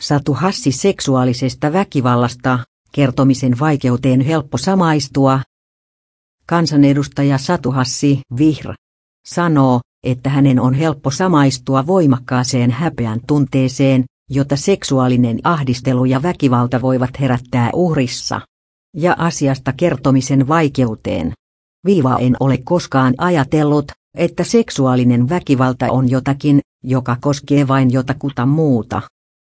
Satu Hassi seksuaalisesta väkivallasta, kertomisen vaikeuteen helppo samaistua. Kansanedustaja Satu Hassi, Vihr, sanoo, että hänen on helppo samaistua voimakkaaseen häpeän tunteeseen, jota seksuaalinen ahdistelu ja väkivalta voivat herättää uhrissa. Ja asiasta kertomisen vaikeuteen. Viiva en ole koskaan ajatellut, että seksuaalinen väkivalta on jotakin, joka koskee vain jotakuta muuta.